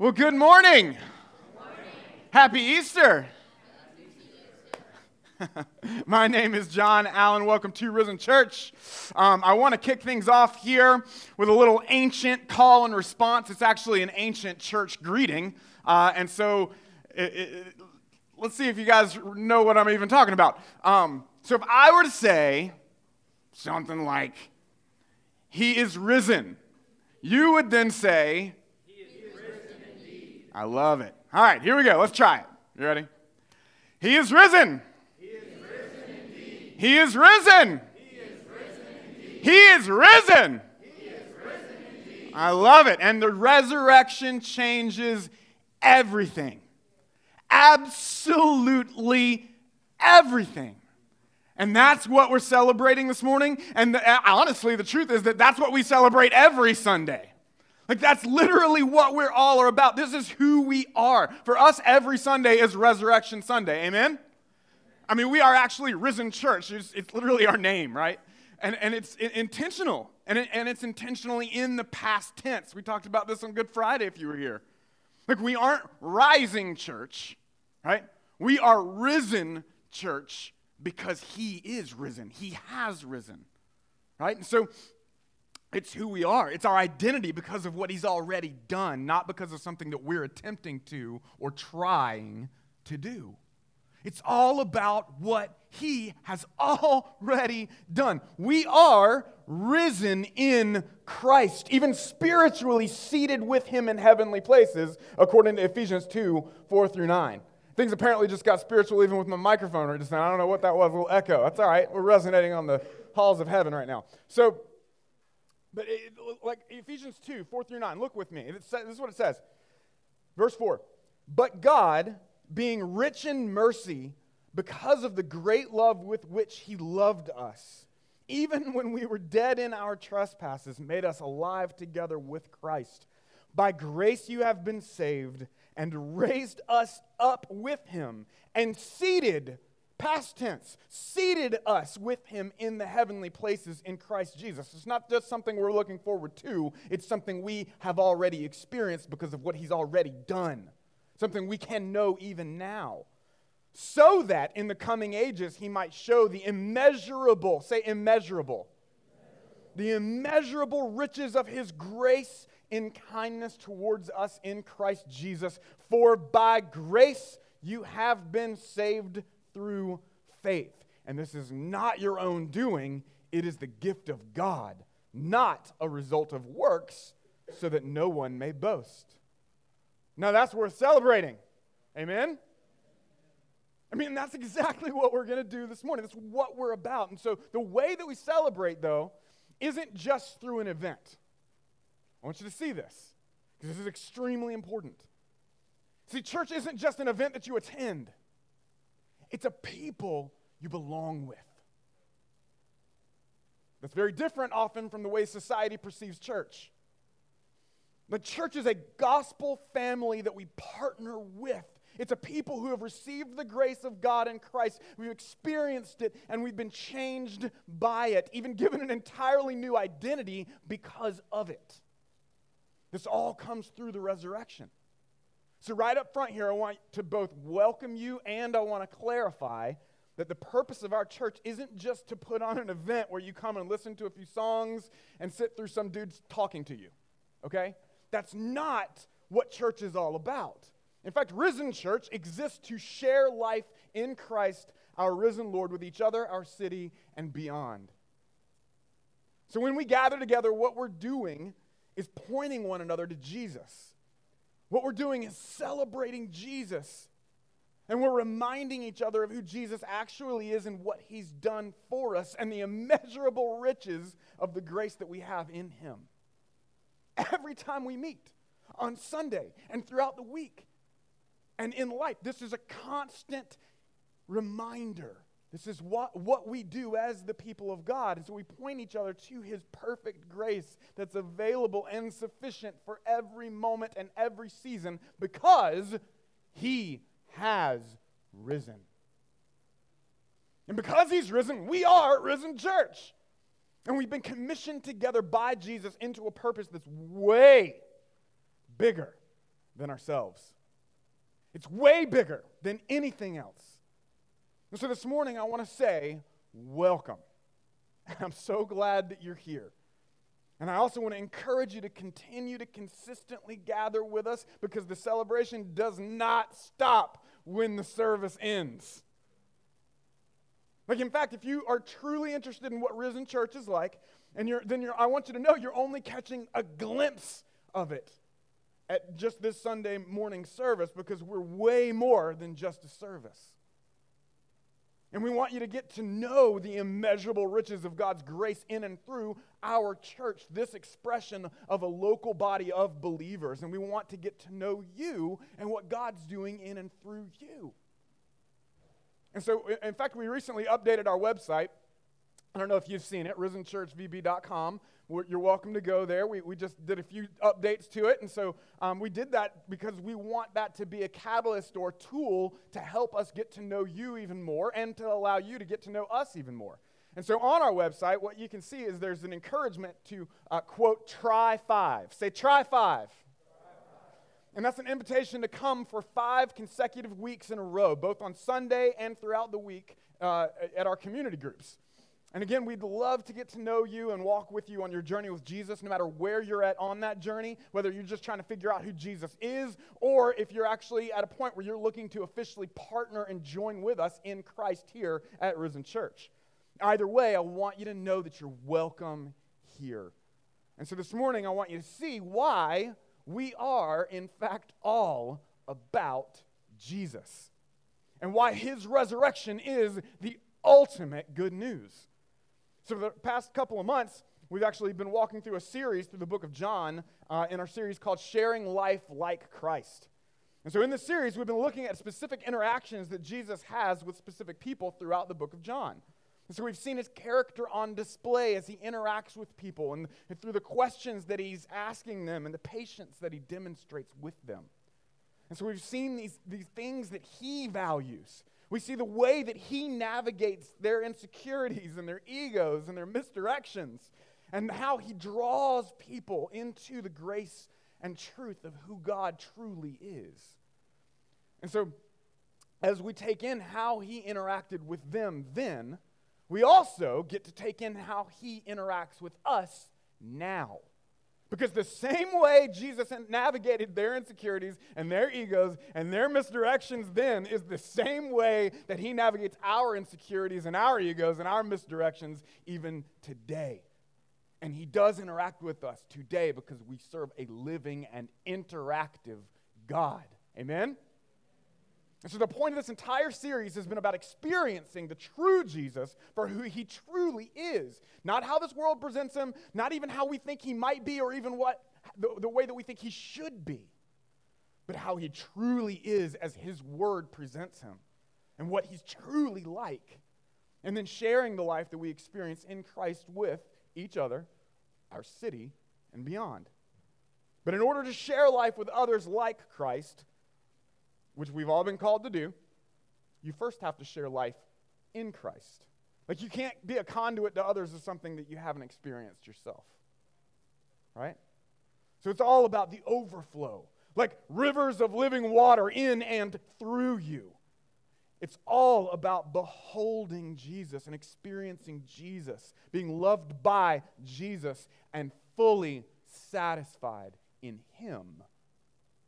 Well, good morning. Happy Easter. My name is John Allen. Welcome to Risen Church. Um, I want to kick things off here with a little ancient call and response. It's actually an ancient church greeting. Uh, and so it, it, let's see if you guys know what I'm even talking about. Um, so if I were to say something like, He is risen, you would then say, I love it. All right, here we go. Let's try it. You ready? He is risen. He is risen indeed. He is risen. He is risen. He is risen. I love it. And the resurrection changes everything. Absolutely everything. And that's what we're celebrating this morning. And the, uh, honestly, the truth is that that's what we celebrate every Sunday. Like, that's literally what we're all are about. This is who we are. For us, every Sunday is Resurrection Sunday. Amen? I mean, we are actually risen church. It's, it's literally our name, right? And, and it's intentional. And, it, and it's intentionally in the past tense. We talked about this on Good Friday if you were here. Like, we aren't rising church, right? We are risen church because He is risen. He has risen, right? And so it's who we are. It's our identity because of what he's already done, not because of something that we're attempting to or trying to do. It's all about what he has already done. We are risen in Christ, even spiritually seated with him in heavenly places, according to Ephesians 2 4 through 9. Things apparently just got spiritual even with my microphone right just now. I don't know what that was, a little echo. That's all right. We're resonating on the halls of heaven right now. So, but it, like Ephesians 2, 4 through 9, look with me. Says, this is what it says. Verse 4 But God, being rich in mercy, because of the great love with which He loved us, even when we were dead in our trespasses, made us alive together with Christ. By grace you have been saved, and raised us up with Him, and seated past tense, seated us with him in the heavenly places in Christ Jesus. It's not just something we're looking forward to, it's something we have already experienced because of what he's already done, something we can know even now. So that in the coming ages he might show the immeasurable, say immeasurable, the immeasurable riches of his grace in kindness towards us in Christ Jesus. For by grace you have been saved through faith. And this is not your own doing, it is the gift of God, not a result of works, so that no one may boast. Now that's worth celebrating. Amen? I mean, that's exactly what we're going to do this morning. That's what we're about. And so the way that we celebrate, though, isn't just through an event. I want you to see this because this is extremely important. See, church isn't just an event that you attend, it's a people you belong with. That's very different often from the way society perceives church. The church is a gospel family that we partner with. It's a people who have received the grace of God in Christ. We've experienced it and we've been changed by it, even given an entirely new identity because of it. This all comes through the resurrection. So, right up front here, I want to both welcome you and I want to clarify that the purpose of our church isn't just to put on an event where you come and listen to a few songs and sit through some dudes talking to you. Okay? That's not what church is all about. In fact, Risen Church exists to share life in Christ, our risen Lord, with each other, our city, and beyond. So when we gather together, what we're doing is pointing one another to Jesus. What we're doing is celebrating Jesus. And we're reminding each other of who Jesus actually is and what he's done for us and the immeasurable riches of the grace that we have in him. Every time we meet on Sunday and throughout the week and in life, this is a constant reminder this is what, what we do as the people of God. And so we point each other to his perfect grace that's available and sufficient for every moment and every season because he has risen. And because he's risen, we are risen church. And we've been commissioned together by Jesus into a purpose that's way bigger than ourselves. It's way bigger than anything else. And so this morning, I want to say, welcome. I'm so glad that you're here. And I also want to encourage you to continue to consistently gather with us because the celebration does not stop when the service ends. Like, in fact, if you are truly interested in what Risen Church is like, and you're, then you're, I want you to know you're only catching a glimpse of it at just this Sunday morning service because we're way more than just a service. And we want you to get to know the immeasurable riches of God's grace in and through our church, this expression of a local body of believers. And we want to get to know you and what God's doing in and through you. And so, in fact, we recently updated our website. I don't know if you've seen it, risenchurchvb.com. You're welcome to go there. We, we just did a few updates to it. And so um, we did that because we want that to be a catalyst or tool to help us get to know you even more and to allow you to get to know us even more. And so on our website, what you can see is there's an encouragement to, uh, quote, try five. Say, try five. And that's an invitation to come for five consecutive weeks in a row, both on Sunday and throughout the week uh, at our community groups. And again, we'd love to get to know you and walk with you on your journey with Jesus, no matter where you're at on that journey, whether you're just trying to figure out who Jesus is, or if you're actually at a point where you're looking to officially partner and join with us in Christ here at Risen Church. Either way, I want you to know that you're welcome here. And so this morning, I want you to see why we are, in fact, all about Jesus and why his resurrection is the ultimate good news. So, for the past couple of months, we've actually been walking through a series through the book of John uh, in our series called Sharing Life Like Christ. And so, in this series, we've been looking at specific interactions that Jesus has with specific people throughout the book of John. And so we've seen his character on display as he interacts with people and, and through the questions that he's asking them and the patience that he demonstrates with them. And so we've seen these, these things that he values. We see the way that he navigates their insecurities and their egos and their misdirections, and how he draws people into the grace and truth of who God truly is. And so, as we take in how he interacted with them then, we also get to take in how he interacts with us now. Because the same way Jesus navigated their insecurities and their egos and their misdirections then is the same way that he navigates our insecurities and our egos and our misdirections even today. And he does interact with us today because we serve a living and interactive God. Amen? And so, the point of this entire series has been about experiencing the true Jesus for who he truly is. Not how this world presents him, not even how we think he might be, or even what the, the way that we think he should be, but how he truly is as his word presents him and what he's truly like. And then sharing the life that we experience in Christ with each other, our city, and beyond. But in order to share life with others like Christ, which we've all been called to do, you first have to share life in Christ. Like you can't be a conduit to others of something that you haven't experienced yourself. Right? So it's all about the overflow, like rivers of living water in and through you. It's all about beholding Jesus and experiencing Jesus, being loved by Jesus, and fully satisfied in Him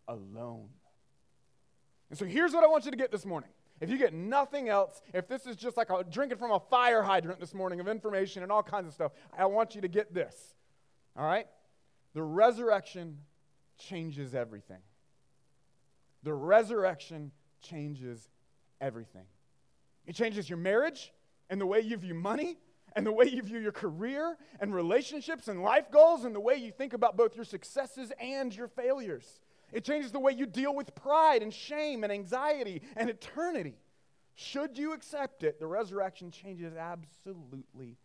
alone. And so here's what I want you to get this morning. If you get nothing else, if this is just like a, drinking from a fire hydrant this morning of information and all kinds of stuff, I want you to get this. All right? The resurrection changes everything. The resurrection changes everything. It changes your marriage and the way you view money and the way you view your career and relationships and life goals and the way you think about both your successes and your failures. It changes the way you deal with pride and shame and anxiety and eternity. Should you accept it, the resurrection changes absolutely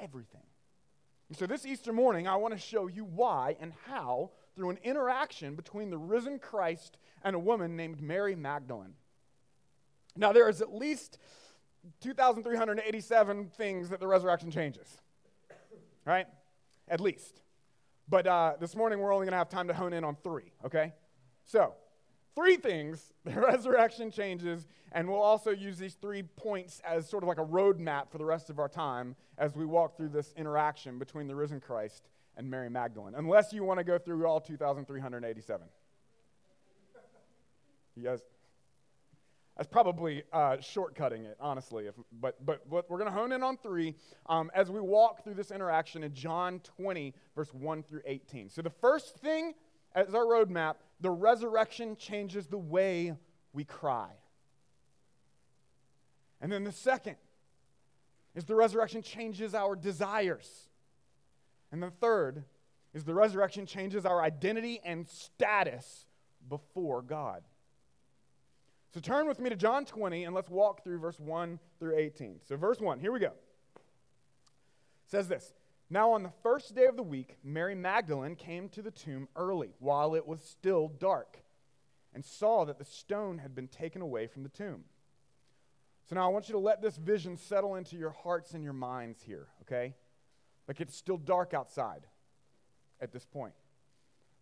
everything. And so, this Easter morning, I want to show you why and how through an interaction between the risen Christ and a woman named Mary Magdalene. Now, there is at least 2,387 things that the resurrection changes, right? At least. But uh, this morning, we're only going to have time to hone in on three, okay? So, three things the resurrection changes, and we'll also use these three points as sort of like a roadmap for the rest of our time as we walk through this interaction between the risen Christ and Mary Magdalene, unless you want to go through all 2,387. You guys, that's probably uh, shortcutting it, honestly. If, but, but, but we're going to hone in on three um, as we walk through this interaction in John 20, verse 1 through 18. So the first thing as our roadmap, the resurrection changes the way we cry. And then the second is the resurrection changes our desires. And the third is the resurrection changes our identity and status before God. So turn with me to John 20 and let's walk through verse 1 through 18. So, verse 1, here we go. It says this Now, on the first day of the week, Mary Magdalene came to the tomb early, while it was still dark, and saw that the stone had been taken away from the tomb. So, now I want you to let this vision settle into your hearts and your minds here, okay? Like it's still dark outside at this point.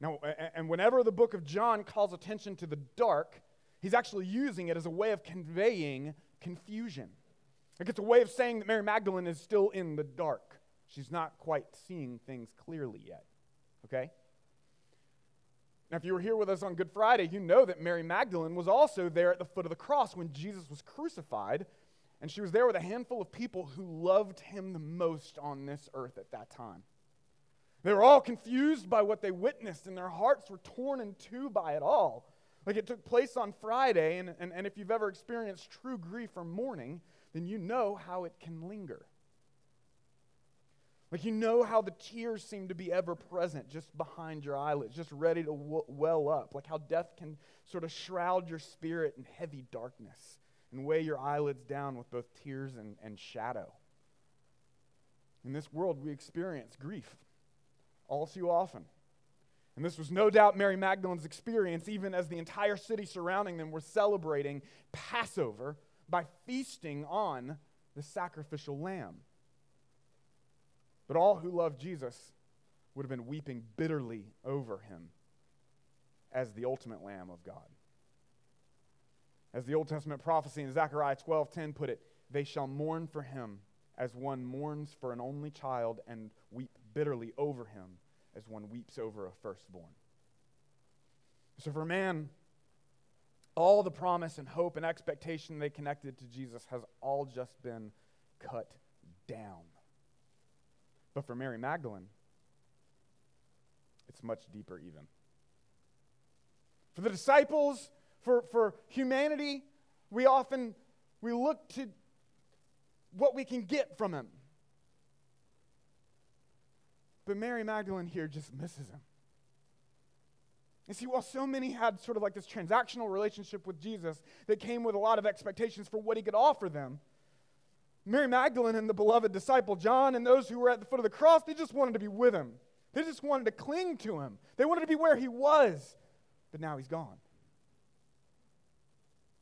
Now, and whenever the book of John calls attention to the dark, He's actually using it as a way of conveying confusion. Like it's a way of saying that Mary Magdalene is still in the dark. She's not quite seeing things clearly yet. Okay? Now, if you were here with us on Good Friday, you know that Mary Magdalene was also there at the foot of the cross when Jesus was crucified, and she was there with a handful of people who loved him the most on this earth at that time. They were all confused by what they witnessed, and their hearts were torn in two by it all. Like it took place on Friday, and, and, and if you've ever experienced true grief or mourning, then you know how it can linger. Like you know how the tears seem to be ever present just behind your eyelids, just ready to well up. Like how death can sort of shroud your spirit in heavy darkness and weigh your eyelids down with both tears and, and shadow. In this world, we experience grief all too often. And this was no doubt Mary Magdalene's experience, even as the entire city surrounding them were celebrating Passover by feasting on the sacrificial lamb. But all who loved Jesus would have been weeping bitterly over him as the ultimate Lamb of God. As the Old Testament prophecy in Zechariah 12:10 put it, they shall mourn for him as one mourns for an only child and weep bitterly over him as one weeps over a firstborn. So, for man, all the promise and hope and expectation they connected to Jesus has all just been cut down. But for Mary Magdalene, it's much deeper, even. For the disciples, for, for humanity, we often we look to what we can get from him. But Mary Magdalene here just misses him. You see, while so many had sort of like this transactional relationship with Jesus that came with a lot of expectations for what he could offer them, Mary Magdalene and the beloved disciple John and those who were at the foot of the cross, they just wanted to be with him. They just wanted to cling to him. They wanted to be where he was, but now he's gone.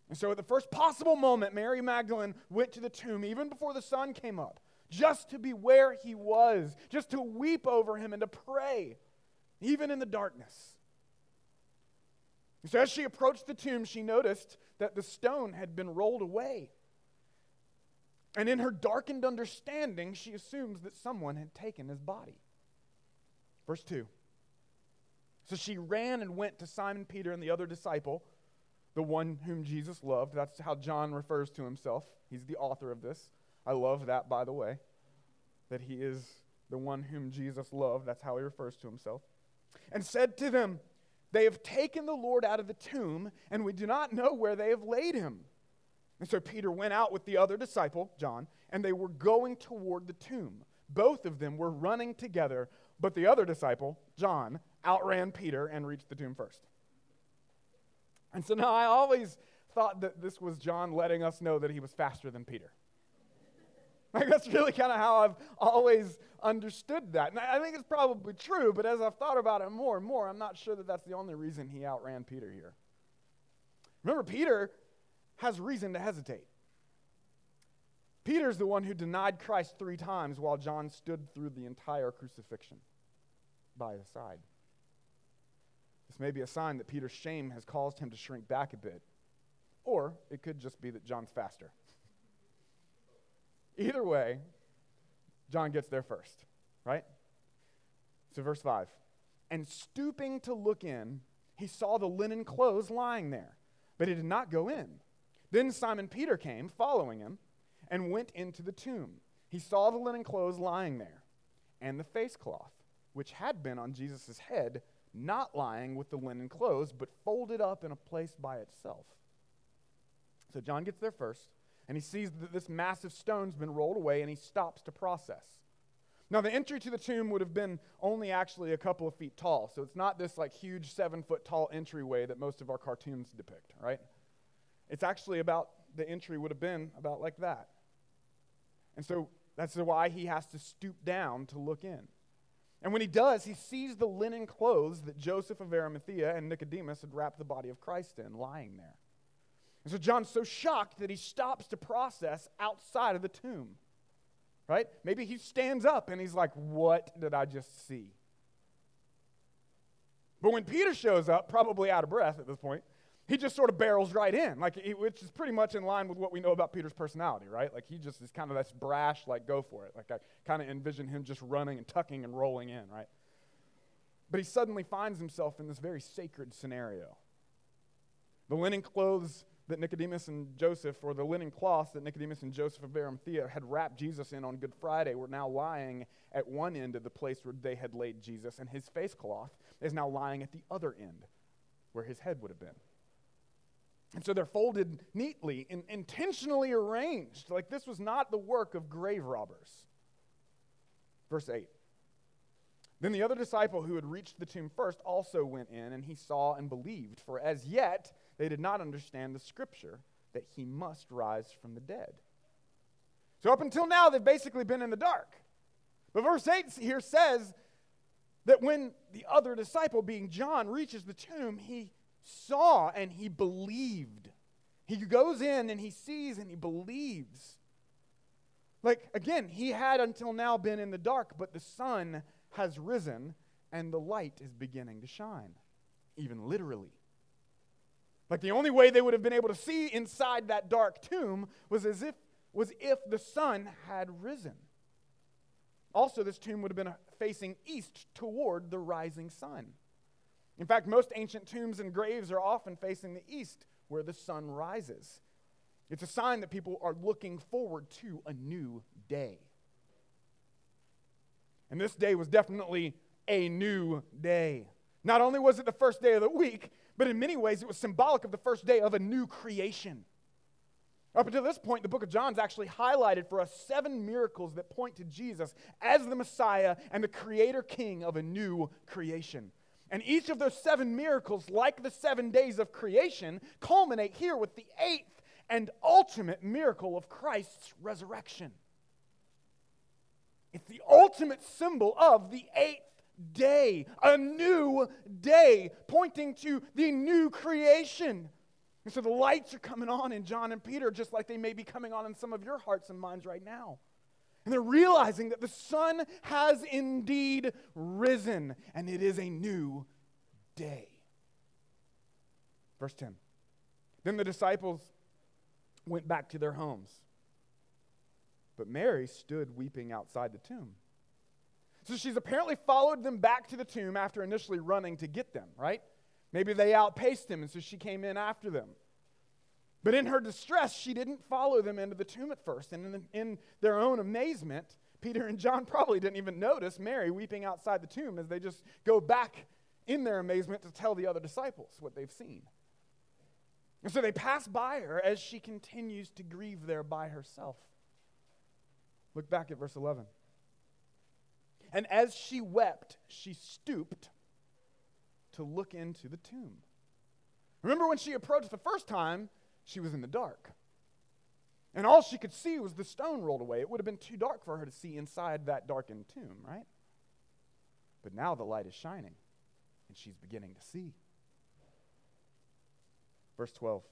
And so, at the first possible moment, Mary Magdalene went to the tomb, even before the sun came up just to be where he was, just to weep over him and to pray, even in the darkness. So as she approached the tomb, she noticed that the stone had been rolled away. And in her darkened understanding, she assumes that someone had taken his body. Verse 2. So she ran and went to Simon Peter and the other disciple, the one whom Jesus loved. That's how John refers to himself. He's the author of this. I love that, by the way, that he is the one whom Jesus loved. That's how he refers to himself. And said to them, They have taken the Lord out of the tomb, and we do not know where they have laid him. And so Peter went out with the other disciple, John, and they were going toward the tomb. Both of them were running together, but the other disciple, John, outran Peter and reached the tomb first. And so now I always thought that this was John letting us know that he was faster than Peter. Like that's really kind of how I've always understood that. And I think it's probably true, but as I've thought about it more and more, I'm not sure that that's the only reason he outran Peter here. Remember, Peter has reason to hesitate. Peter's the one who denied Christ three times while John stood through the entire crucifixion by his side. This may be a sign that Peter's shame has caused him to shrink back a bit. Or it could just be that John's faster. Either way, John gets there first, right? So, verse 5 And stooping to look in, he saw the linen clothes lying there, but he did not go in. Then Simon Peter came, following him, and went into the tomb. He saw the linen clothes lying there, and the face cloth, which had been on Jesus' head, not lying with the linen clothes, but folded up in a place by itself. So John gets there first, and he sees that this massive stone's been rolled away, and he stops to process. Now, the entry to the tomb would have been only actually a couple of feet tall, so it's not this like huge seven foot tall entryway that most of our cartoons depict, right? It's actually about, the entry would have been about like that. And so that's why he has to stoop down to look in. And when he does, he sees the linen clothes that Joseph of Arimathea and Nicodemus had wrapped the body of Christ in lying there. And so John's so shocked that he stops to process outside of the tomb. Right? Maybe he stands up and he's like, What did I just see? But when Peter shows up, probably out of breath at this point, he just sort of barrels right in, like he, which is pretty much in line with what we know about Peter's personality, right? Like he just is kind of this brash, like go for it. Like I kind of envision him just running and tucking and rolling in, right? But he suddenly finds himself in this very sacred scenario. The linen clothes that Nicodemus and Joseph, or the linen cloths that Nicodemus and Joseph of Arimathea had wrapped Jesus in on Good Friday, were now lying at one end of the place where they had laid Jesus, and his face cloth is now lying at the other end where his head would have been. And so they're folded neatly and intentionally arranged. Like this was not the work of grave robbers. Verse 8. Then the other disciple who had reached the tomb first also went in, and he saw and believed, for as yet they did not understand the scripture that he must rise from the dead. So up until now, they've basically been in the dark. But verse 8 here says that when the other disciple, being John, reaches the tomb, he saw and he believed. He goes in and he sees and he believes. Like, again, he had until now been in the dark, but the sun has risen and the light is beginning to shine, even literally. Like the only way they would have been able to see inside that dark tomb was as if was if the sun had risen. Also, this tomb would have been uh, facing east toward the rising sun. In fact, most ancient tombs and graves are often facing the east where the sun rises. It's a sign that people are looking forward to a new day. And this day was definitely a new day. Not only was it the first day of the week, but in many ways it was symbolic of the first day of a new creation. Up until this point, the book of John's actually highlighted for us seven miracles that point to Jesus as the Messiah and the creator king of a new creation. And each of those seven miracles, like the seven days of creation, culminate here with the eighth and ultimate miracle of Christ's resurrection. It's the ultimate symbol of the eighth day, a new day, pointing to the new creation. And so the lights are coming on in John and Peter, just like they may be coming on in some of your hearts and minds right now. And they're realizing that the sun has indeed risen and it is a new day. Verse 10. Then the disciples went back to their homes. But Mary stood weeping outside the tomb. So she's apparently followed them back to the tomb after initially running to get them, right? Maybe they outpaced him, and so she came in after them. But in her distress, she didn't follow them into the tomb at first. And in, in, their own amazement, Peter and John probably didn't even notice Mary weeping outside the tomb as they just go back in their amazement to tell the other disciples what they've seen. And so they pass by her as she continues to grieve there by herself. Look back at verse 11. And as she wept, she stooped to look into the tomb. Remember when she approached the first time, she was in the dark. And all she could see was the stone rolled away. It would have been too dark for her to see inside that darkened tomb, right? But now the light is shining, and she's beginning to see. Verse 12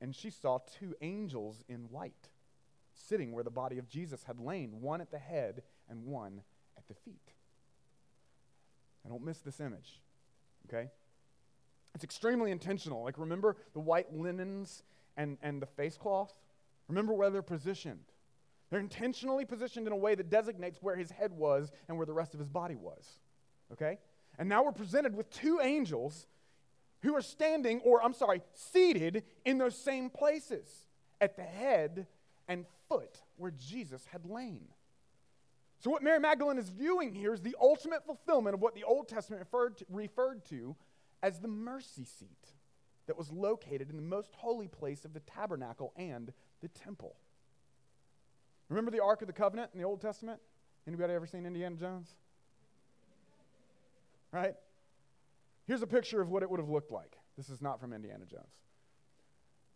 And she saw two angels in white sitting where the body of Jesus had lain, one at the head and one at the feet. I don't miss this image, okay? It's extremely intentional. Like, remember the white linens and, and the face cloth? Remember where they're positioned. They're intentionally positioned in a way that designates where his head was and where the rest of his body was. Okay? And now we're presented with two angels who are standing, or I'm sorry, seated in those same places at the head and foot where Jesus had lain. So, what Mary Magdalene is viewing here is the ultimate fulfillment of what the Old Testament referred to, referred to as the mercy seat that was located in the most holy place of the tabernacle and the temple. Remember the Ark of the Covenant in the Old Testament? Anybody ever seen Indiana Jones? Right? Here's a picture of what it would have looked like. This is not from Indiana Jones.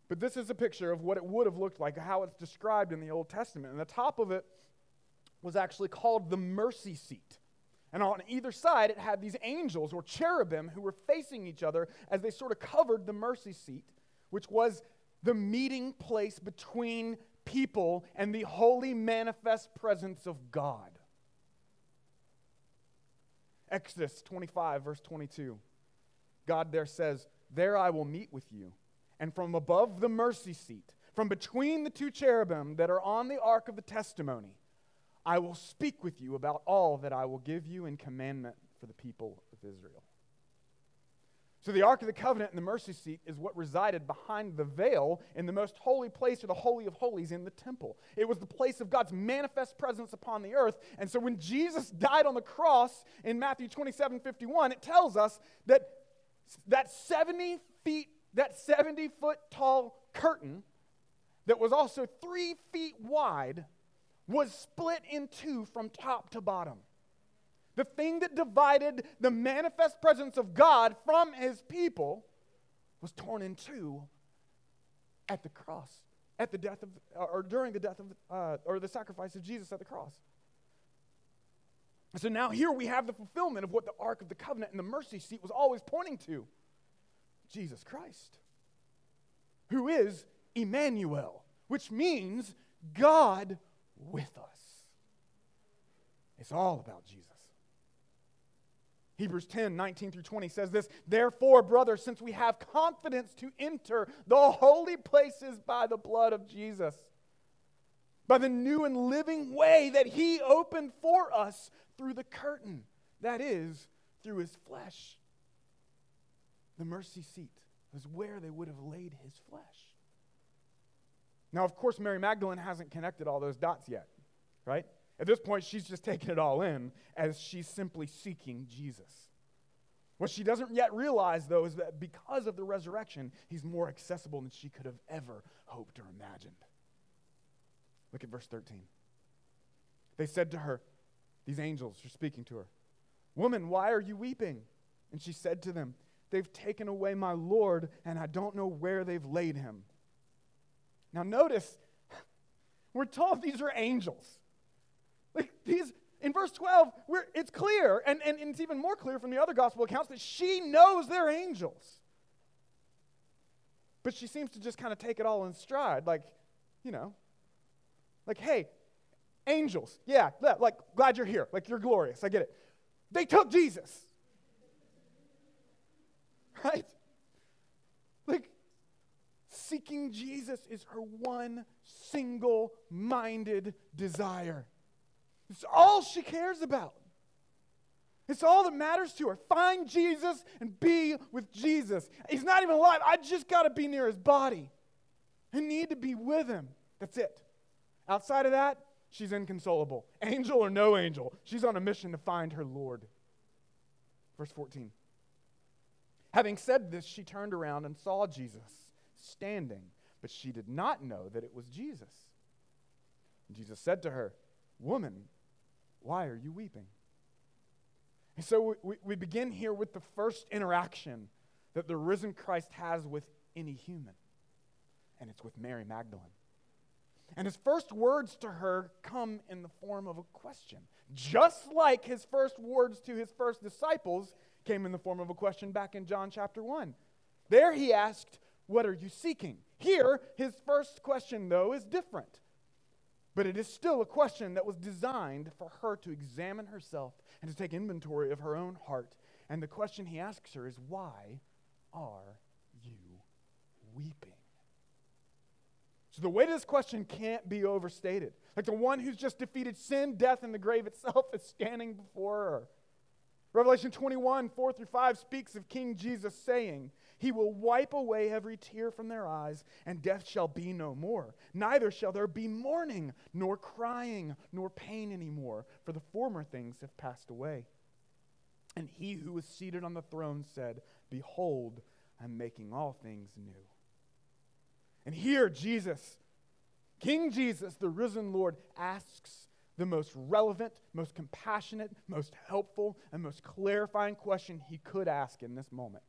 But this is a picture of what it would have looked like, how it's described in the Old Testament. And the top of it was actually called the mercy seat. And on either side, it had these angels or cherubim who were facing each other as they sort of covered the mercy seat, which was the meeting place between people and the holy manifest presence of God. Exodus 25, verse 22. God there says, There I will meet with you. And from above the mercy seat, from between the two cherubim that are on the ark of the testimony, I will speak with you about all that I will give you in commandment for the people of Israel. So, the Ark of the Covenant and the mercy seat is what resided behind the veil in the most holy place or the Holy of Holies in the temple. It was the place of God's manifest presence upon the earth. And so, when Jesus died on the cross in Matthew 27 51, it tells us that that 70 feet, that 70 foot tall curtain that was also three feet wide was split in two from top to bottom. The thing that divided the manifest presence of God from his people was torn in two at the cross, at the death of, or during the death of, uh, or the sacrifice of Jesus at the cross. So now here we have the fulfillment of what the Ark of the Covenant and the mercy seat was always pointing to Jesus Christ, who is Emmanuel, which means God with us. It's all about Jesus. Hebrews 10, 19 through 20 says this Therefore, brothers, since we have confidence to enter the holy places by the blood of Jesus, by the new and living way that he opened for us through the curtain, that is, through his flesh. The mercy seat was where they would have laid his flesh. Now, of course, Mary Magdalene hasn't connected all those dots yet, right? At this point, she's just taking it all in as she's simply seeking Jesus. What she doesn't yet realize, though, is that because of the resurrection, he's more accessible than she could have ever hoped or imagined. Look at verse 13. They said to her, these angels are speaking to her, Woman, why are you weeping? And she said to them, They've taken away my Lord, and I don't know where they've laid him. Now, notice, we're told these are angels. Like these, in verse 12, it's clear, and, and, and it's even more clear from the other gospel accounts that she knows they're angels. But she seems to just kind of take it all in stride, like, you know, like, hey, angels, yeah, like, glad you're here. Like, you're glorious. I get it. They took Jesus. Right? Seeking Jesus is her one single minded desire. It's all she cares about. It's all that matters to her. Find Jesus and be with Jesus. He's not even alive. I just got to be near his body. I need to be with him. That's it. Outside of that, she's inconsolable. Angel or no angel, she's on a mission to find her Lord. Verse 14. Having said this, she turned around and saw Jesus standing, but she did not know that it was Jesus. And Jesus said to her, Woman, why are you weeping? And so we, we begin here with the first interaction that the risen Christ has with any human, and it's with Mary Magdalene. And his first words to her come in the form of a question. Just like his first words to his first disciples came in the form of a question back in John chapter 1. There he asked, What are you seeking? Here, his first question, though, is different. But it is still a question that was designed for her to examine herself and to take inventory of her own heart. And the question he asks her is, Why are you weeping? So the weight of this question can't be overstated. Like the one who's just defeated sin, death, and the grave itself is standing before her. Revelation 21, 4 through 5 speaks of King Jesus saying, He will wipe away every tear from their eyes, and death shall be no more. Neither shall there be mourning, nor crying, nor pain anymore, for the former things have passed away. And he who was seated on the throne said, Behold, I'm making all things new. And here, Jesus, King Jesus, the risen Lord, asks the most relevant, most compassionate, most helpful, and most clarifying question he could ask in this moment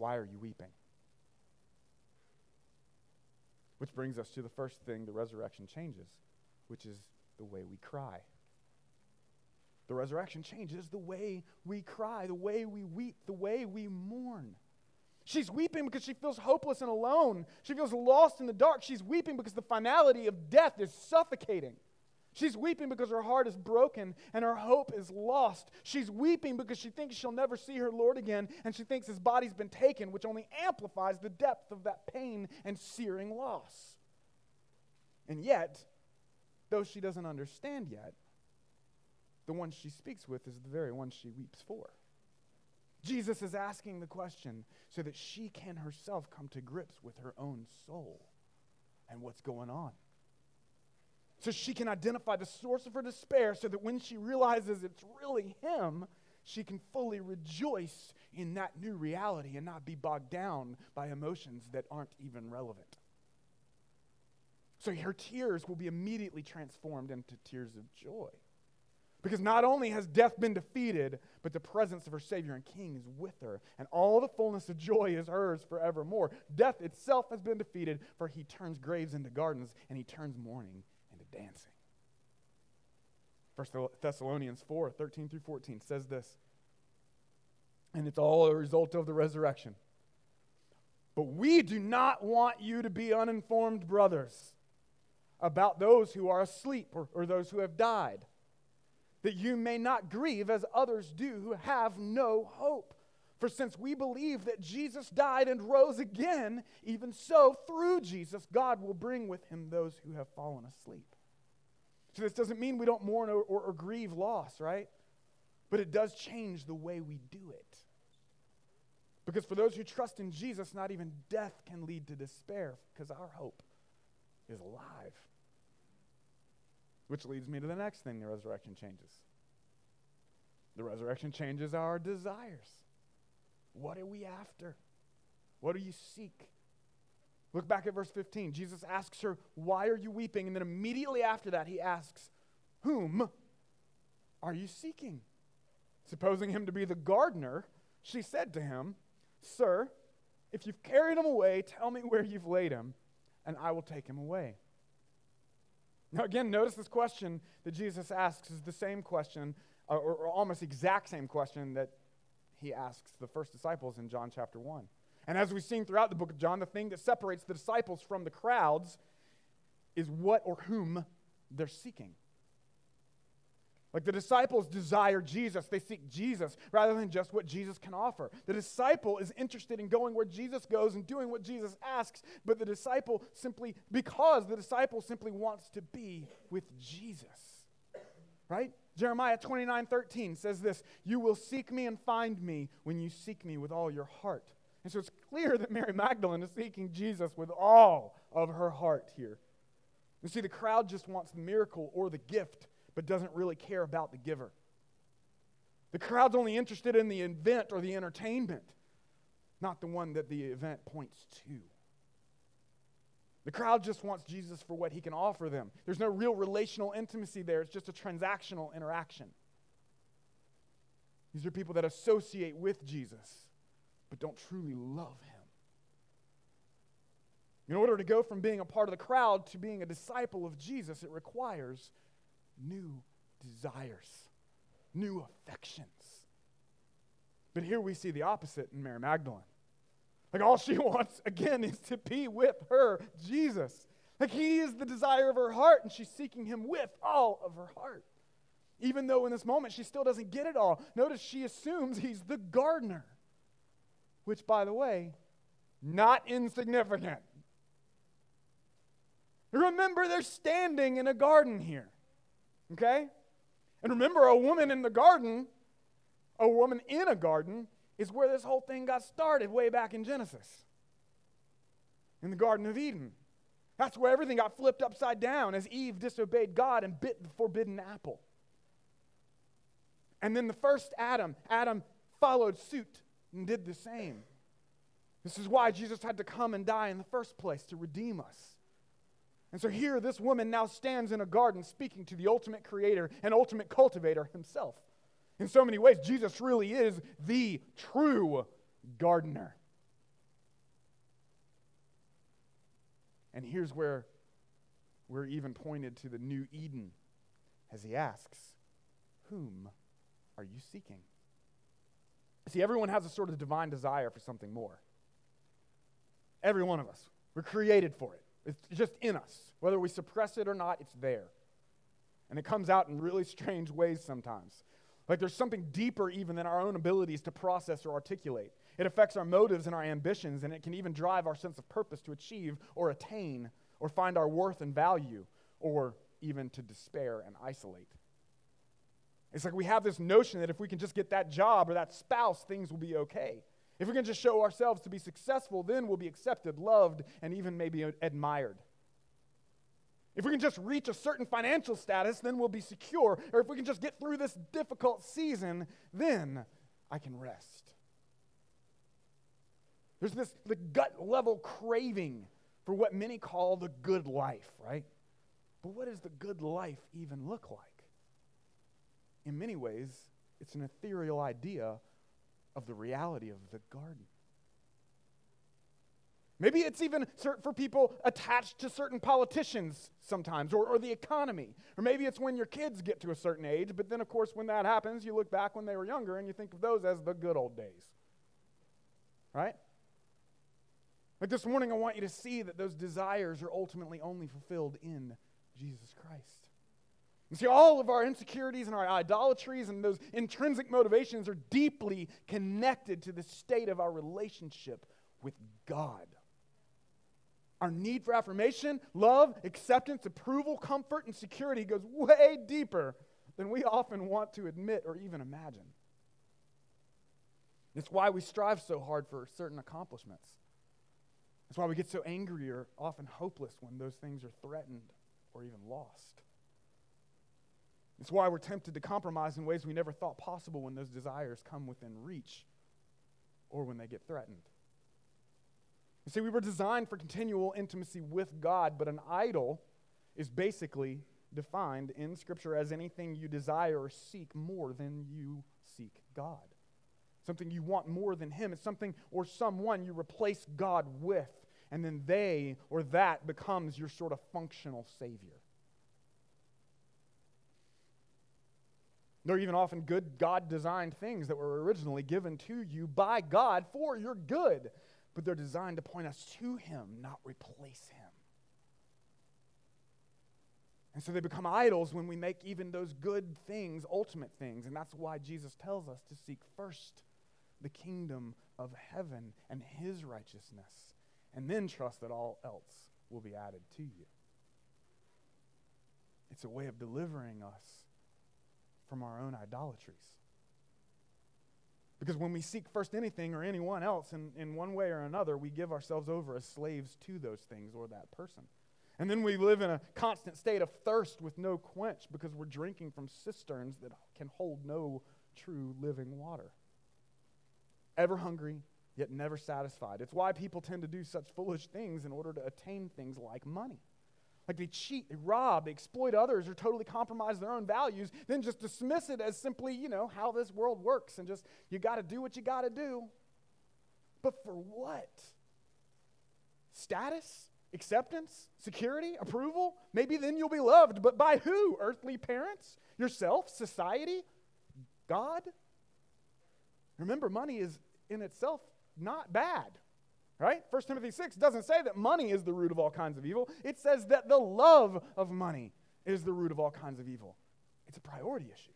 Why are you weeping? Which brings us to the first thing the resurrection changes, which is the way we cry. The resurrection changes the way we cry, the way we weep, the way we mourn. She's weeping because she feels hopeless and alone. She feels lost in the dark. She's weeping because the finality of death is suffocating. She's weeping because her heart is broken and her hope is lost. She's weeping because she thinks she'll never see her Lord again and she thinks his body's been taken, which only amplifies the depth of that pain and searing loss. And yet, though she doesn't understand yet, the one she speaks with is the very one she weeps for. Jesus is asking the question so that she can herself come to grips with her own soul and what's going on. So she can identify the source of her despair so that when she realizes it's really him, she can fully rejoice in that new reality and not be bogged down by emotions that aren't even relevant. So her tears will be immediately transformed into tears of joy. Because not only has death been defeated, but the presence of her Savior and King is with her, and all the fullness of joy is hers forevermore. Death itself has been defeated, for he turns graves into gardens, and he turns mourning dancing. 1 Thessalonians 4 13 through 14 says this, and it's all a result of the resurrection. But we do not want you to be uninformed, brothers, about those who are asleep or, or those who have died that you may not grieve as others do who have no hope. For since we believe that Jesus died and rose again, even so, through Jesus, God will bring with him those who have fallen asleep. So, this doesn't mean we don't mourn or, or, or grieve loss, right? But it does change the way we do it. Because for those who trust in Jesus, not even death can lead to despair, because our hope is alive. Which leads me to the next thing the resurrection changes. The resurrection changes our desires. What are we after? What do you seek? Look back at verse 15. Jesus asks her, Why are you weeping? And then immediately after that, he asks, Whom are you seeking? Supposing him to be the gardener, she said to him, Sir, if you've carried him away, tell me where you've laid him, and I will take him away. Now, again, notice this question that Jesus asks is the same question, uh, or, or almost exact same question that he asks the first disciples in John chapter 1. And as we've seen throughout the book of John, the thing that separates the disciples from the crowds is what or whom they're seeking. Like the disciples desire Jesus, they seek Jesus rather than just what Jesus can offer. The disciple is interested in going where Jesus goes and doing what Jesus asks, but the disciple simply, because the disciple simply wants to be with Jesus. Right? Jeremiah 29 13 says this You will seek me and find me when you seek me with all your heart. And so it's clear that Mary Magdalene is seeking Jesus with all of her heart here. You see, the crowd just wants the miracle or the gift but doesn't really care about the giver. The crowd's only interested in the event or the entertainment, not the one that the event points to. The crowd just wants Jesus for what he can offer them. There's no real relational intimacy there, it's just a transactional interaction. These are people that associate with Jesus, but don't truly love him. In order to go from being a part of the crowd to being a disciple of Jesus, it requires new desires, new affections. But here we see the opposite in Mary Magdalene. Like all she wants, again, is to be with her Jesus. Like he is the desire of her heart, and she's seeking him with all of her heart. Even though in this moment she still doesn't get it all. Notice she assumes he's the gardener, which, by the way, not insignificant. Remember, they're standing in a garden here. Okay? And remember, a woman in the garden, a woman in a garden, is where this whole thing got started way back in Genesis, in the Garden of Eden. That's where everything got flipped upside down as Eve disobeyed God and bit the forbidden apple. And then the first Adam, Adam followed suit and did the same. This is why Jesus had to come and die in the first place to redeem us. And so here, this woman now stands in a garden speaking to the ultimate creator and ultimate cultivator himself. In so many ways, Jesus really is the true gardener. And here's where we're even pointed to the new Eden as he asks, Whom are you seeking? See, everyone has a sort of divine desire for something more. Every one of us. We're created for it. It's just in us. Whether we suppress it or not, it's there. And it comes out in really strange ways sometimes. Like there's something deeper even than our own abilities to process or articulate. It affects our motives and our ambitions, and it can even drive our sense of purpose to achieve or attain or find our worth and value, or even to despair and isolate. It's like we have this notion that if we can just get that job or that spouse, things will be okay. If we can just show ourselves to be successful, then we'll be accepted, loved, and even maybe admired. If we can just reach a certain financial status, then we'll be secure. Or if we can just get through this difficult season, then I can rest. There's this the gut level craving for what many call the good life, right? But what does the good life even look like? In many ways, it's an ethereal idea of the reality of the garden. Maybe it's even for people attached to certain politicians sometimes, or, or, the economy. Or maybe it's when your kids get to a certain age, but then, of course, when that happens, you look back when they were younger and you think of those as the good old days. Right? Like this morning, I want you to see that those desires are ultimately only fulfilled in Jesus Christ. You see, all of our insecurities and our idolatries and those intrinsic motivations are deeply connected to the state of our relationship with God. Our need for affirmation, love, acceptance, approval, comfort, and security goes way deeper than we often want to admit or even imagine. It's why we strive so hard for certain accomplishments. It's why we get so angry or often hopeless when those things are threatened or even lost. It's why we're tempted to compromise in ways we never thought possible when those desires come within reach or when they get threatened. You see, we were designed for continual intimacy with God, but an idol is basically defined in Scripture as anything you desire or seek more than you seek God. Something you want more than Him. It's something or someone you replace God with, and then they or that becomes your sort of functional Savior. Are even often good God designed things that were originally given to you by God for your good, but they're designed to point us to Him, not replace Him. And so they become idols when we make even those good things ultimate things. And that's why Jesus tells us to seek first the kingdom of heaven and His righteousness, and then trust that all else will be added to you. It's a way of delivering us from our own idolatries. Because when we seek first anything or anyone else in, in one way or another, we give ourselves over as slaves to those things or that person. And then we live in a constant state of thirst with no quench because we're drinking from cisterns that can hold no true living water. Ever hungry, yet never satisfied. It's why people tend to do such foolish things in order to attain things like money. Like they cheat, they rob, they exploit others, or totally compromise their own values, then just dismiss it as simply, you know, how this world works and just, you got to do what you got to do. But for what? Status? Acceptance? Security? Approval? Maybe then you'll be loved. But by who? Earthly parents? Yourself? Society? God? Remember, money is in itself not bad. Right? 1 Timothy 6 doesn't say that money is the root of all kinds of evil. It says that the love of money is the root of all kinds of evil. It's a priority issue.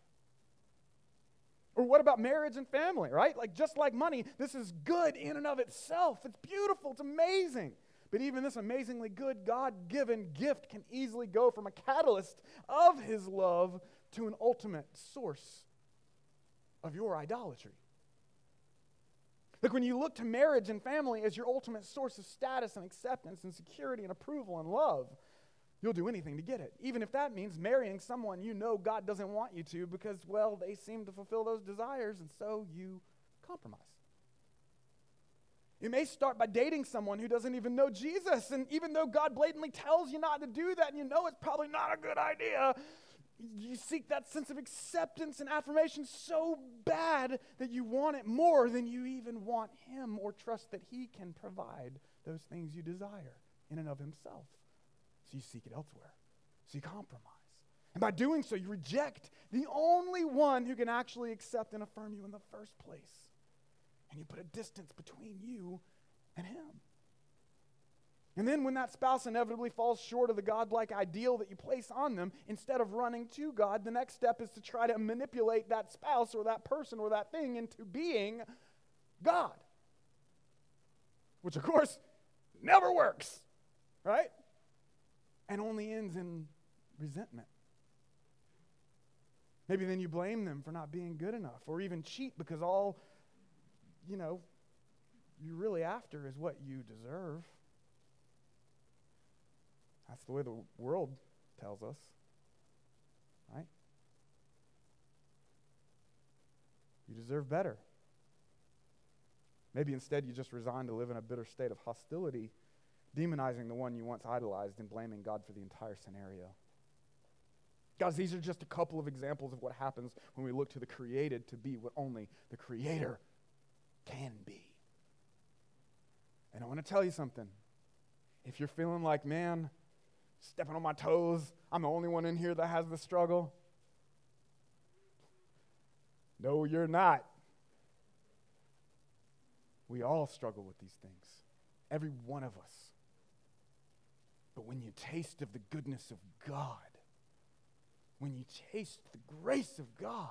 Or what about marriage and family, right? Like, just like money, this is good in and of itself. It's beautiful, it's amazing. But even this amazingly good God given gift can easily go from a catalyst of His love to an ultimate source of your idolatry. Like when you look to marriage and family as your ultimate source of status and acceptance and security and approval and love, You'll do anything to get it, even if that means marrying someone you know God doesn't want you to because, well, they seem to fulfill those desires, and so you compromise. You may start by dating someone who doesn't even know Jesus, and even though God blatantly tells you not to do that, and you know it's probably not a good idea, you seek that sense of acceptance and affirmation so bad that you want it more than you even want Him or trust that He can provide those things you desire in and of Himself. So you seek it elsewhere. So you compromise. And by doing so, you reject the only one who can actually accept and affirm you in the first place. And you put a distance between you and him. And then, when that spouse inevitably falls short of the godlike ideal that you place on them, instead of running to God, the next step is to try to manipulate that spouse or that person or that thing into being God. Which, of course, never works, right? and only ends in resentment. Maybe then you blame them for not being good enough or even cheat because all, you know, you're really after is what you deserve. That's the way the world tells us, right? You deserve better. Maybe instead you just resign to live in a bitter state of hostility demonizing the one you once idolized and blaming God for the entire scenario. Guys, these are just a couple of examples of what happens when we look to the created to be what only the Creator can be. And I want to tell you something. If you're feeling like, man, stepping on my toes, I'm the only one in here that has the struggle. No, you're not. We all struggle with these things, every one of us. But when you taste of the goodness of God, when you taste the grace of God,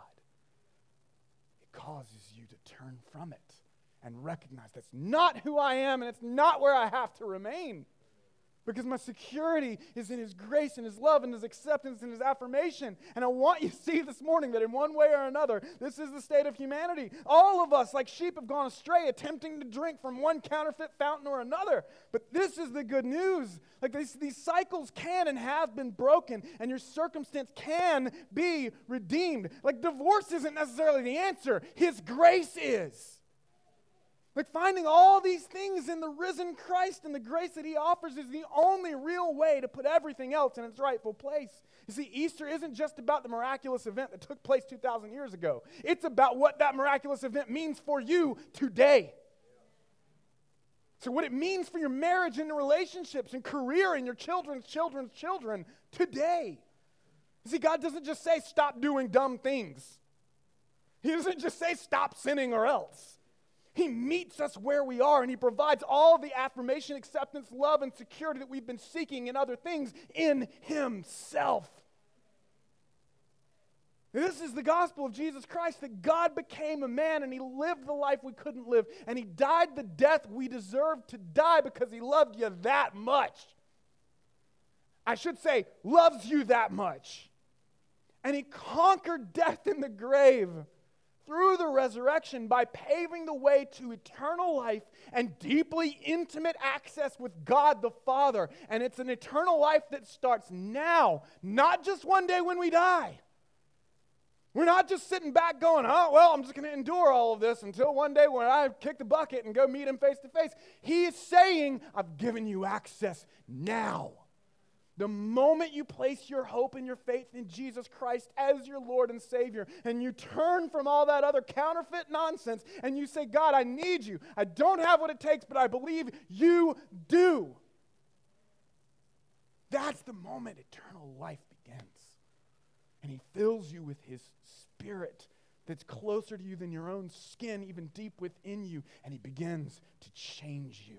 it causes you to turn from it and recognize that's not who I am and it's not where I have to remain. Because my security is in His grace and His love and His acceptance and His affirmation. And I want you to see this morning that in one way or another, this is the state of humanity. All of us, like sheep, have gone astray, attempting to drink from one counterfeit fountain or another. But this is the good news. Like these, these cycles can and have been broken, and your circumstance can be redeemed. Like divorce isn't necessarily the answer, His grace is. Like finding all these things in the risen Christ and the grace that he offers is the only real way to put everything else in its rightful place. You see, Easter isn't just about the miraculous event that took place 2,000 years ago, it's about what that miraculous event means for you today. So, what it means for your marriage and your relationships and career and your children's children's children today. You see, God doesn't just say stop doing dumb things, He doesn't just say stop sinning or else. He meets us where we are and He provides all the affirmation, acceptance, love, and security that we've been seeking in other things in Himself. This is the gospel of Jesus Christ that God became a man and He lived the life we couldn't live and He died the death we deserved to die because He loved you that much. I should say, loves you that much. And He conquered death in the grave through the resurrection by paving the way to eternal life and deeply intimate access with God the Father. And it's an eternal life that starts now, not just one day when we die. We're not just sitting back going, oh, well, I'm just going to endure all of this until one day when I kick the bucket and go meet him face to face. He is saying, I've given you access now. The moment you place your hope and your faith in Jesus Christ as your Lord and Savior, and you turn from all that other counterfeit nonsense, and you say, God, I need you. I don't have what it takes, but I believe you do. That's the moment eternal life begins. And He fills you with His Spirit that's closer to you than your own skin, even deep within you, and He begins to change you.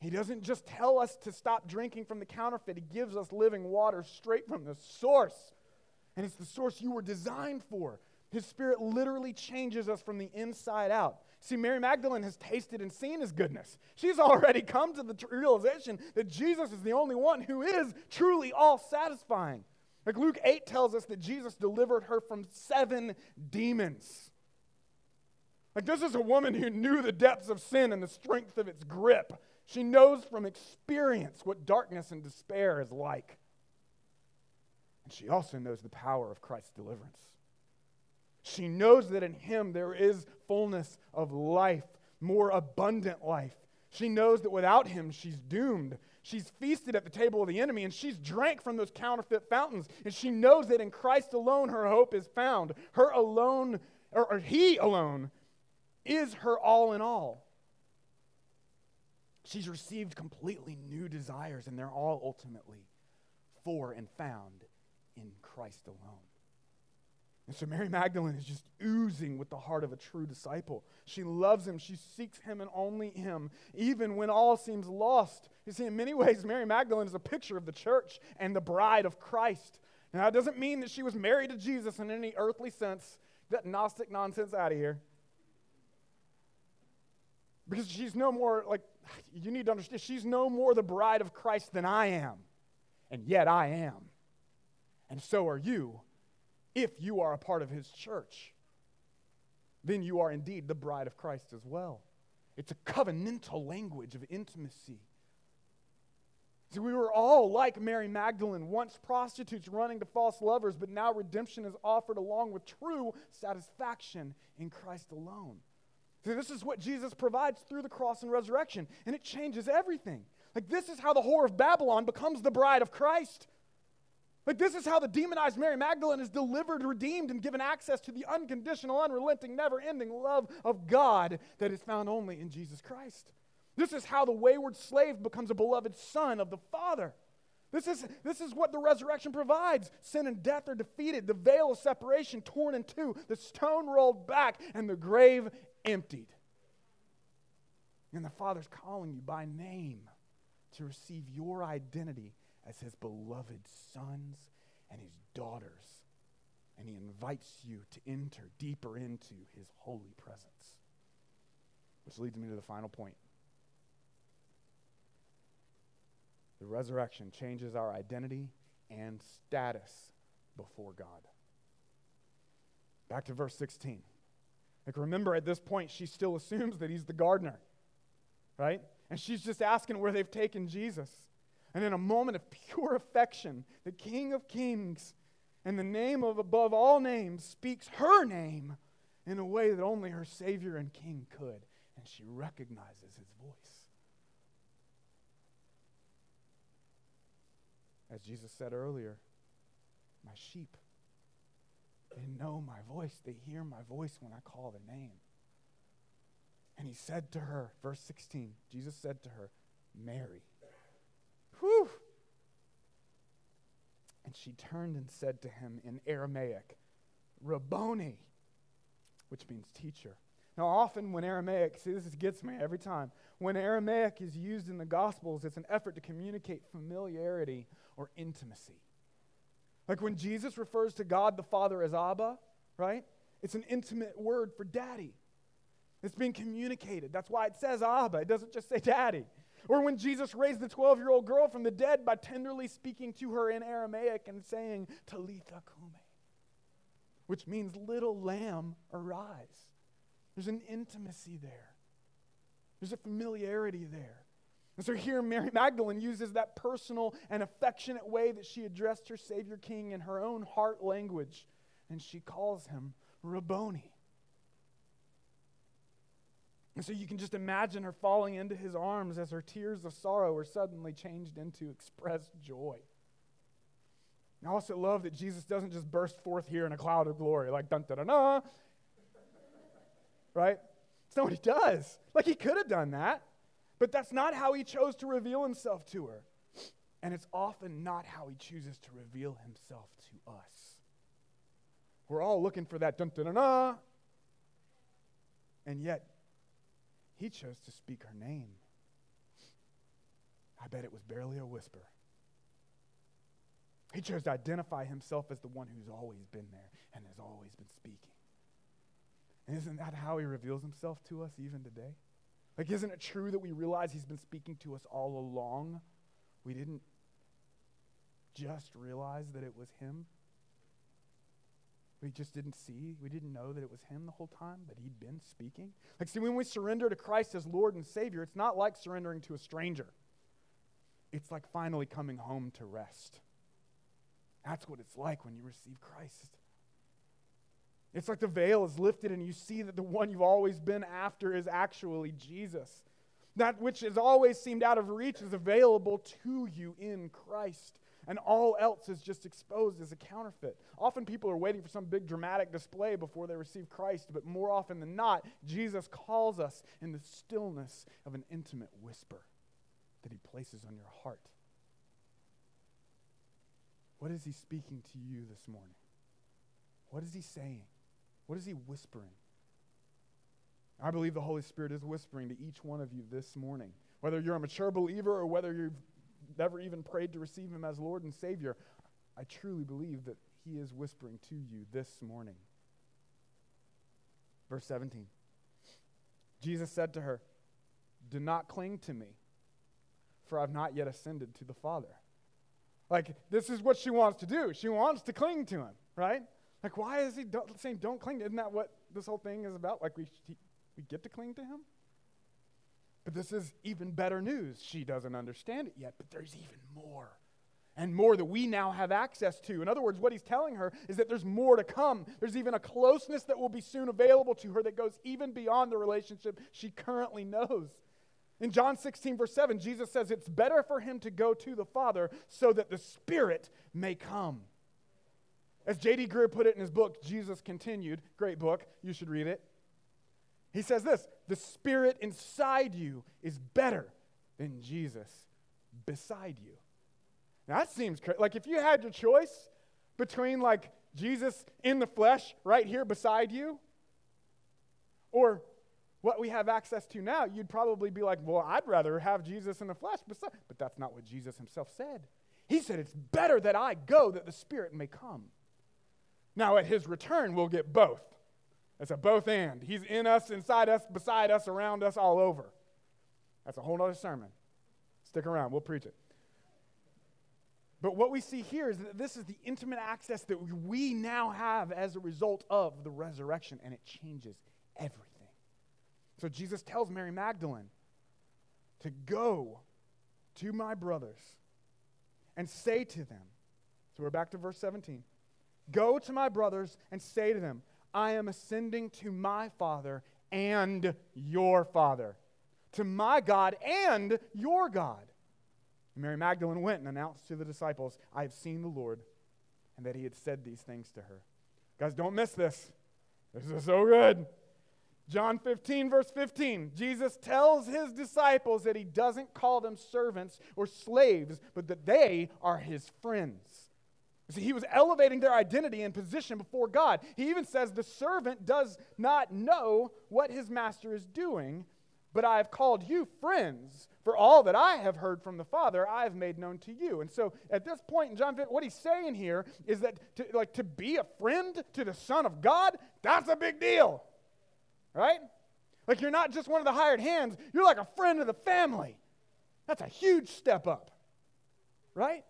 He doesn't just tell us to stop drinking from the counterfeit, He gives us living water straight from the source. And it's the source you were designed for. His Spirit literally changes us from the inside out. See, Mary Magdalene has tasted and seen His goodness. She's already come to the t- realization that Jesus is the only one who is truly all satisfying. Like Luke 8 tells us that Jesus delivered her from seven demons. Like, this is a woman who knew the depths of sin and the strength of its grip. She knows from experience what darkness and despair is like. And she also knows the power of Christ's deliverance. She knows that in Him there is fullness of life, more abundant life. She knows that without Him she's doomed. She's feasted at the table of the enemy and she's drank from those counterfeit fountains. And she knows that in Christ alone her hope is found. Her alone, or, or He alone, is her all in all. She's received completely new desires, and they're all ultimately for and found in Christ alone. And so Mary Magdalene is just oozing with the heart of a true disciple. She loves him. She seeks him and only him, even when all seems lost. You see, in many ways, Mary Magdalene is a picture of the church and the bride of Christ. Now, that doesn't mean that she was married to Jesus in any earthly sense. That Gnostic nonsense out of here. Because she's no more, like, you need to understand, she's no more the bride of Christ than I am. And yet I am. And so are you, if you are a part of his church. Then you are indeed the bride of Christ as well. It's a covenantal language of intimacy. See, we were all like Mary Magdalene, once prostitutes running to false lovers, but now redemption is offered along with true satisfaction in Christ alone. See, this is what Jesus provides through the cross and resurrection, and it changes everything. Like, this is how the whore of Babylon becomes the bride of Christ. Like, this is how the demonized Mary Magdalene is delivered, redeemed, and given access to the unconditional, unrelenting, never ending love of God that is found only in Jesus Christ. This is how the wayward slave becomes a beloved son of the Father. This is, this is what the resurrection provides. Sin and death are defeated, the veil of separation torn in two, the stone rolled back, and the grave emptied. And the Father's calling you by name to receive your identity as His beloved sons and His daughters. And He invites you to enter deeper into His holy presence. Which leads me to the final point. The resurrection changes our identity and status before God. Back to verse 16. Like, remember, at this point, she still assumes that he's the gardener, right? And she's just asking where they've taken Jesus. And in a moment of pure affection, the King of Kings and the name of above all names speaks her name in a way that only her Savior and King could. And she recognizes his voice. As Jesus said earlier, my sheep they know my voice. They hear my voice when I call their name. And he said to her, verse 16, Jesus said to her, Mary. Whew. And she turned and said to him in Aramaic, Rabboni, which means teacher. Now, often when Aramaic, see, this gets me every time. When Aramaic is used in the Gospels, it's an effort to communicate familiarity or intimacy. Like when Jesus refers to God the Father as Abba, right? It's an intimate word for daddy. It's being communicated. That's why it says Abba. It doesn't just say daddy. Or when Jesus raised the 12 year old girl from the dead by tenderly speaking to her in Aramaic and saying, Talitha kume, which means little lamb, arise. There's an intimacy there, there's a familiarity there. And so here, Mary Magdalene uses that personal and affectionate way that she addressed her Savior King in her own heart language, and she calls him Rabboni. And so you can just imagine her falling into his arms as her tears of sorrow are suddenly changed into expressed joy. I also love that Jesus doesn't just burst forth here in a cloud of glory, like dun dun dun dun. Right? It's not what he does. Like he could have done that. But that's not how he chose to reveal himself to her. And it's often not how he chooses to reveal himself to us. We're all looking for that dun dun dun And yet, he chose to speak her name. I bet it was barely a whisper. He chose to identify himself as the one who's always been there and has always been speaking. And isn't that how he reveals himself to us even today? Like, isn't it true that we realize he's been speaking to us all along? We didn't just realize that it was him. We just didn't see, we didn't know that it was him the whole time, but he'd been speaking. Like, see, when we surrender to Christ as Lord and Savior, it's not like surrendering to a stranger. It's like finally coming home to rest. That's what it's like when you receive Christ. It's like the veil is lifted and you see that the one you've always been after is actually Jesus. That which has always seemed out of reach is available to you in Christ and all else is just exposed as a counterfeit. Often people are waiting for some big dramatic display before they receive Christ, but more often than not, Jesus calls us in the stillness of an intimate whisper that he places on your heart. What is he speaking to you this morning? What is he saying? What is he whispering? I believe the Holy Spirit is whispering to each one of you this morning. Whether you're a mature believer or whether you've never even prayed to receive him as Lord and Savior, I truly believe that he is whispering to you this morning. Verse 17 Jesus said to her, Do not cling to me, for I've not yet ascended to the Father. Like, this is what she wants to do. She wants to cling to him, right? Like, why is he don't, saying don't cling? Isn't that what this whole thing is about? Like, we, we get to cling to him? But this is even better news. She doesn't understand it yet, but there's even more. And more that we now have access to. In other words, what he's telling her is that there's more to come. There's even a closeness that will be soon available to her that goes even beyond the relationship she currently knows. In John 16, verse 7, Jesus says it's better for him to go to the Father so that the Spirit may come. As J.D. Greear put it in his book, Jesus Continued, great book, you should read it. He says this the spirit inside you is better than Jesus beside you. Now that seems crazy. Like if you had your choice between like Jesus in the flesh right here beside you or what we have access to now, you'd probably be like, well, I'd rather have Jesus in the flesh beside. But that's not what Jesus himself said. He said, it's better that I go that the Spirit may come. Now, at his return, we'll get both. It's a both and. He's in us, inside us, beside us, around us, all over. That's a whole other sermon. Stick around, we'll preach it. But what we see here is that this is the intimate access that we now have as a result of the resurrection, and it changes everything. So Jesus tells Mary Magdalene to go to my brothers and say to them, so we're back to verse 17. Go to my brothers and say to them, I am ascending to my Father and your Father, to my God and your God. Mary Magdalene went and announced to the disciples, I have seen the Lord, and that he had said these things to her. Guys, don't miss this. This is so good. John 15, verse 15, Jesus tells his disciples that he doesn't call them servants or slaves, but that they are his friends. See, he was elevating their identity and position before God. He even says the servant does not know what his master is doing, but I have called you friends, for all that I have heard from the Father, I have made known to you. And so at this point in John, what he's saying here is that to, like to be a friend to the Son of God, that's a big deal. Right? Like you're not just one of the hired hands, you're like a friend of the family. That's a huge step up. Right?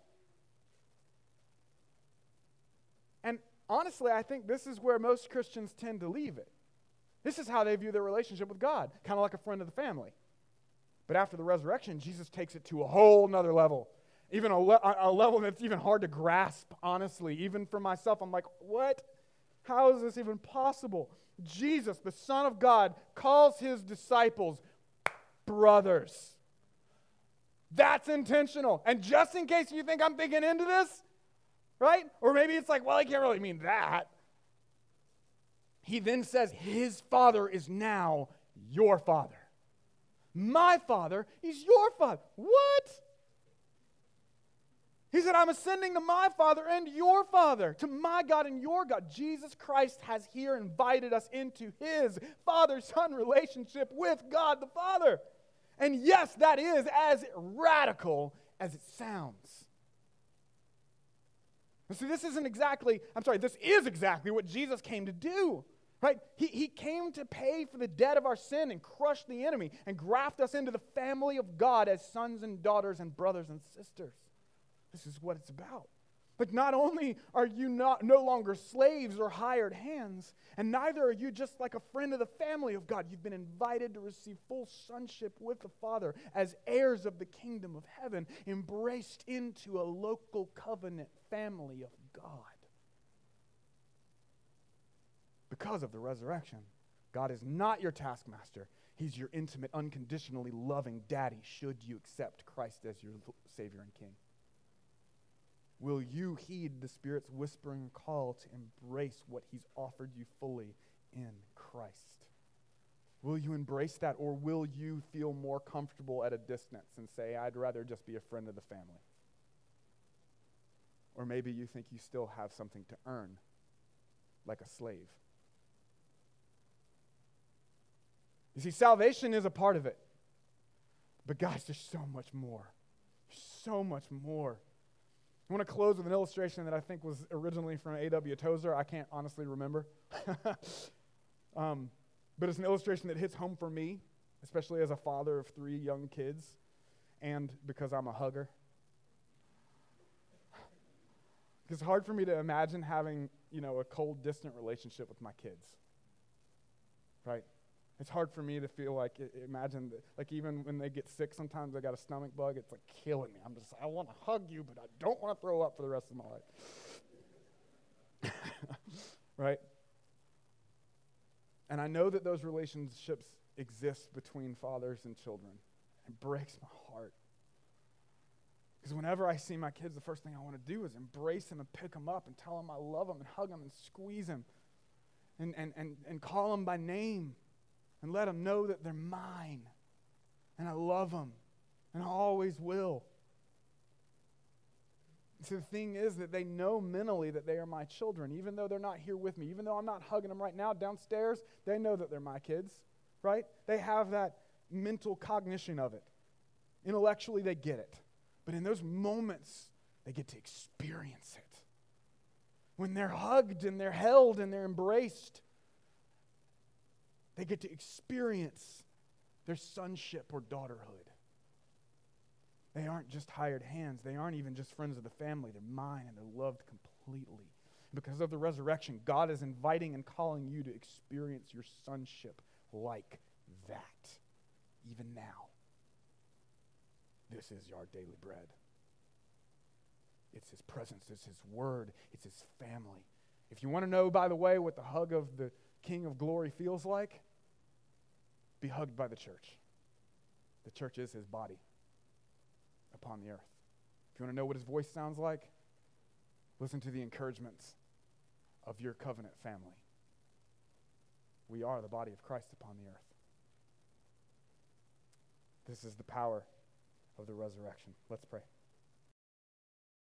Honestly, I think this is where most Christians tend to leave it. This is how they view their relationship with God, kind of like a friend of the family. But after the resurrection, Jesus takes it to a whole nother level, even a, le- a level that's even hard to grasp, honestly. Even for myself, I'm like, what? How is this even possible? Jesus, the Son of God, calls his disciples brothers. That's intentional. And just in case you think I'm thinking into this, right? Or maybe it's like, well, I can't really mean that. He then says, His father is now your father. My father is your father. What? He said, I'm ascending to my Father and your Father, to my God and your God. Jesus Christ has here invited us into his Father Son relationship with God the Father. And yes, that is as radical as it sounds. See, this isn't exactly, I'm sorry, this is exactly what Jesus came to do. Right? He, he came to pay for the debt of our sin and crush the enemy and graft us into the family of God as sons and daughters and brothers and sisters. This is what it's about. Like, not only are you not, no longer slaves or hired hands, and neither are you just like a friend of the family of God. You've been invited to receive full sonship with the Father as heirs of the kingdom of heaven, embraced into a local covenant family of God. Because of the resurrection, God is not your taskmaster. He's your intimate, unconditionally loving daddy, should you accept Christ as your Savior and King. Will you heed the Spirit's whispering call to embrace what He's offered you fully in Christ? Will you embrace that, or will you feel more comfortable at a distance and say, I'd rather just be a friend of the family? Or maybe you think you still have something to earn, like a slave. You see, salvation is a part of it. But guys, there's so much more. There's so much more. I want to close with an illustration that I think was originally from A.W. Tozer. I can't honestly remember. um, but it's an illustration that hits home for me, especially as a father of three young kids and because I'm a hugger. It's hard for me to imagine having, you know, a cold, distant relationship with my kids. Right? It's hard for me to feel like, imagine, that, like even when they get sick, sometimes they got a stomach bug, it's like killing me. I'm just, I want to hug you, but I don't want to throw up for the rest of my life. right? And I know that those relationships exist between fathers and children. It breaks my heart. Because whenever I see my kids, the first thing I want to do is embrace them and pick them up and tell them I love them and hug them and squeeze them and, and, and, and call them by name and let them know that they're mine. And I love them. And I always will. So the thing is that they know mentally that they are my children, even though they're not here with me, even though I'm not hugging them right now downstairs, they know that they're my kids, right? They have that mental cognition of it. Intellectually, they get it. But in those moments, they get to experience it. When they're hugged and they're held and they're embraced, they get to experience their sonship or daughterhood. They aren't just hired hands. They aren't even just friends of the family. They're mine and they're loved completely. Because of the resurrection, God is inviting and calling you to experience your sonship like that, even now. This is our daily bread. It's His presence, it's His word, it's His family. If you want to know, by the way, what the hug of the King of Glory feels like, be hugged by the church. The church is his body upon the earth. If you want to know what his voice sounds like, listen to the encouragements of your covenant family. We are the body of Christ upon the earth. This is the power of the resurrection. Let's pray.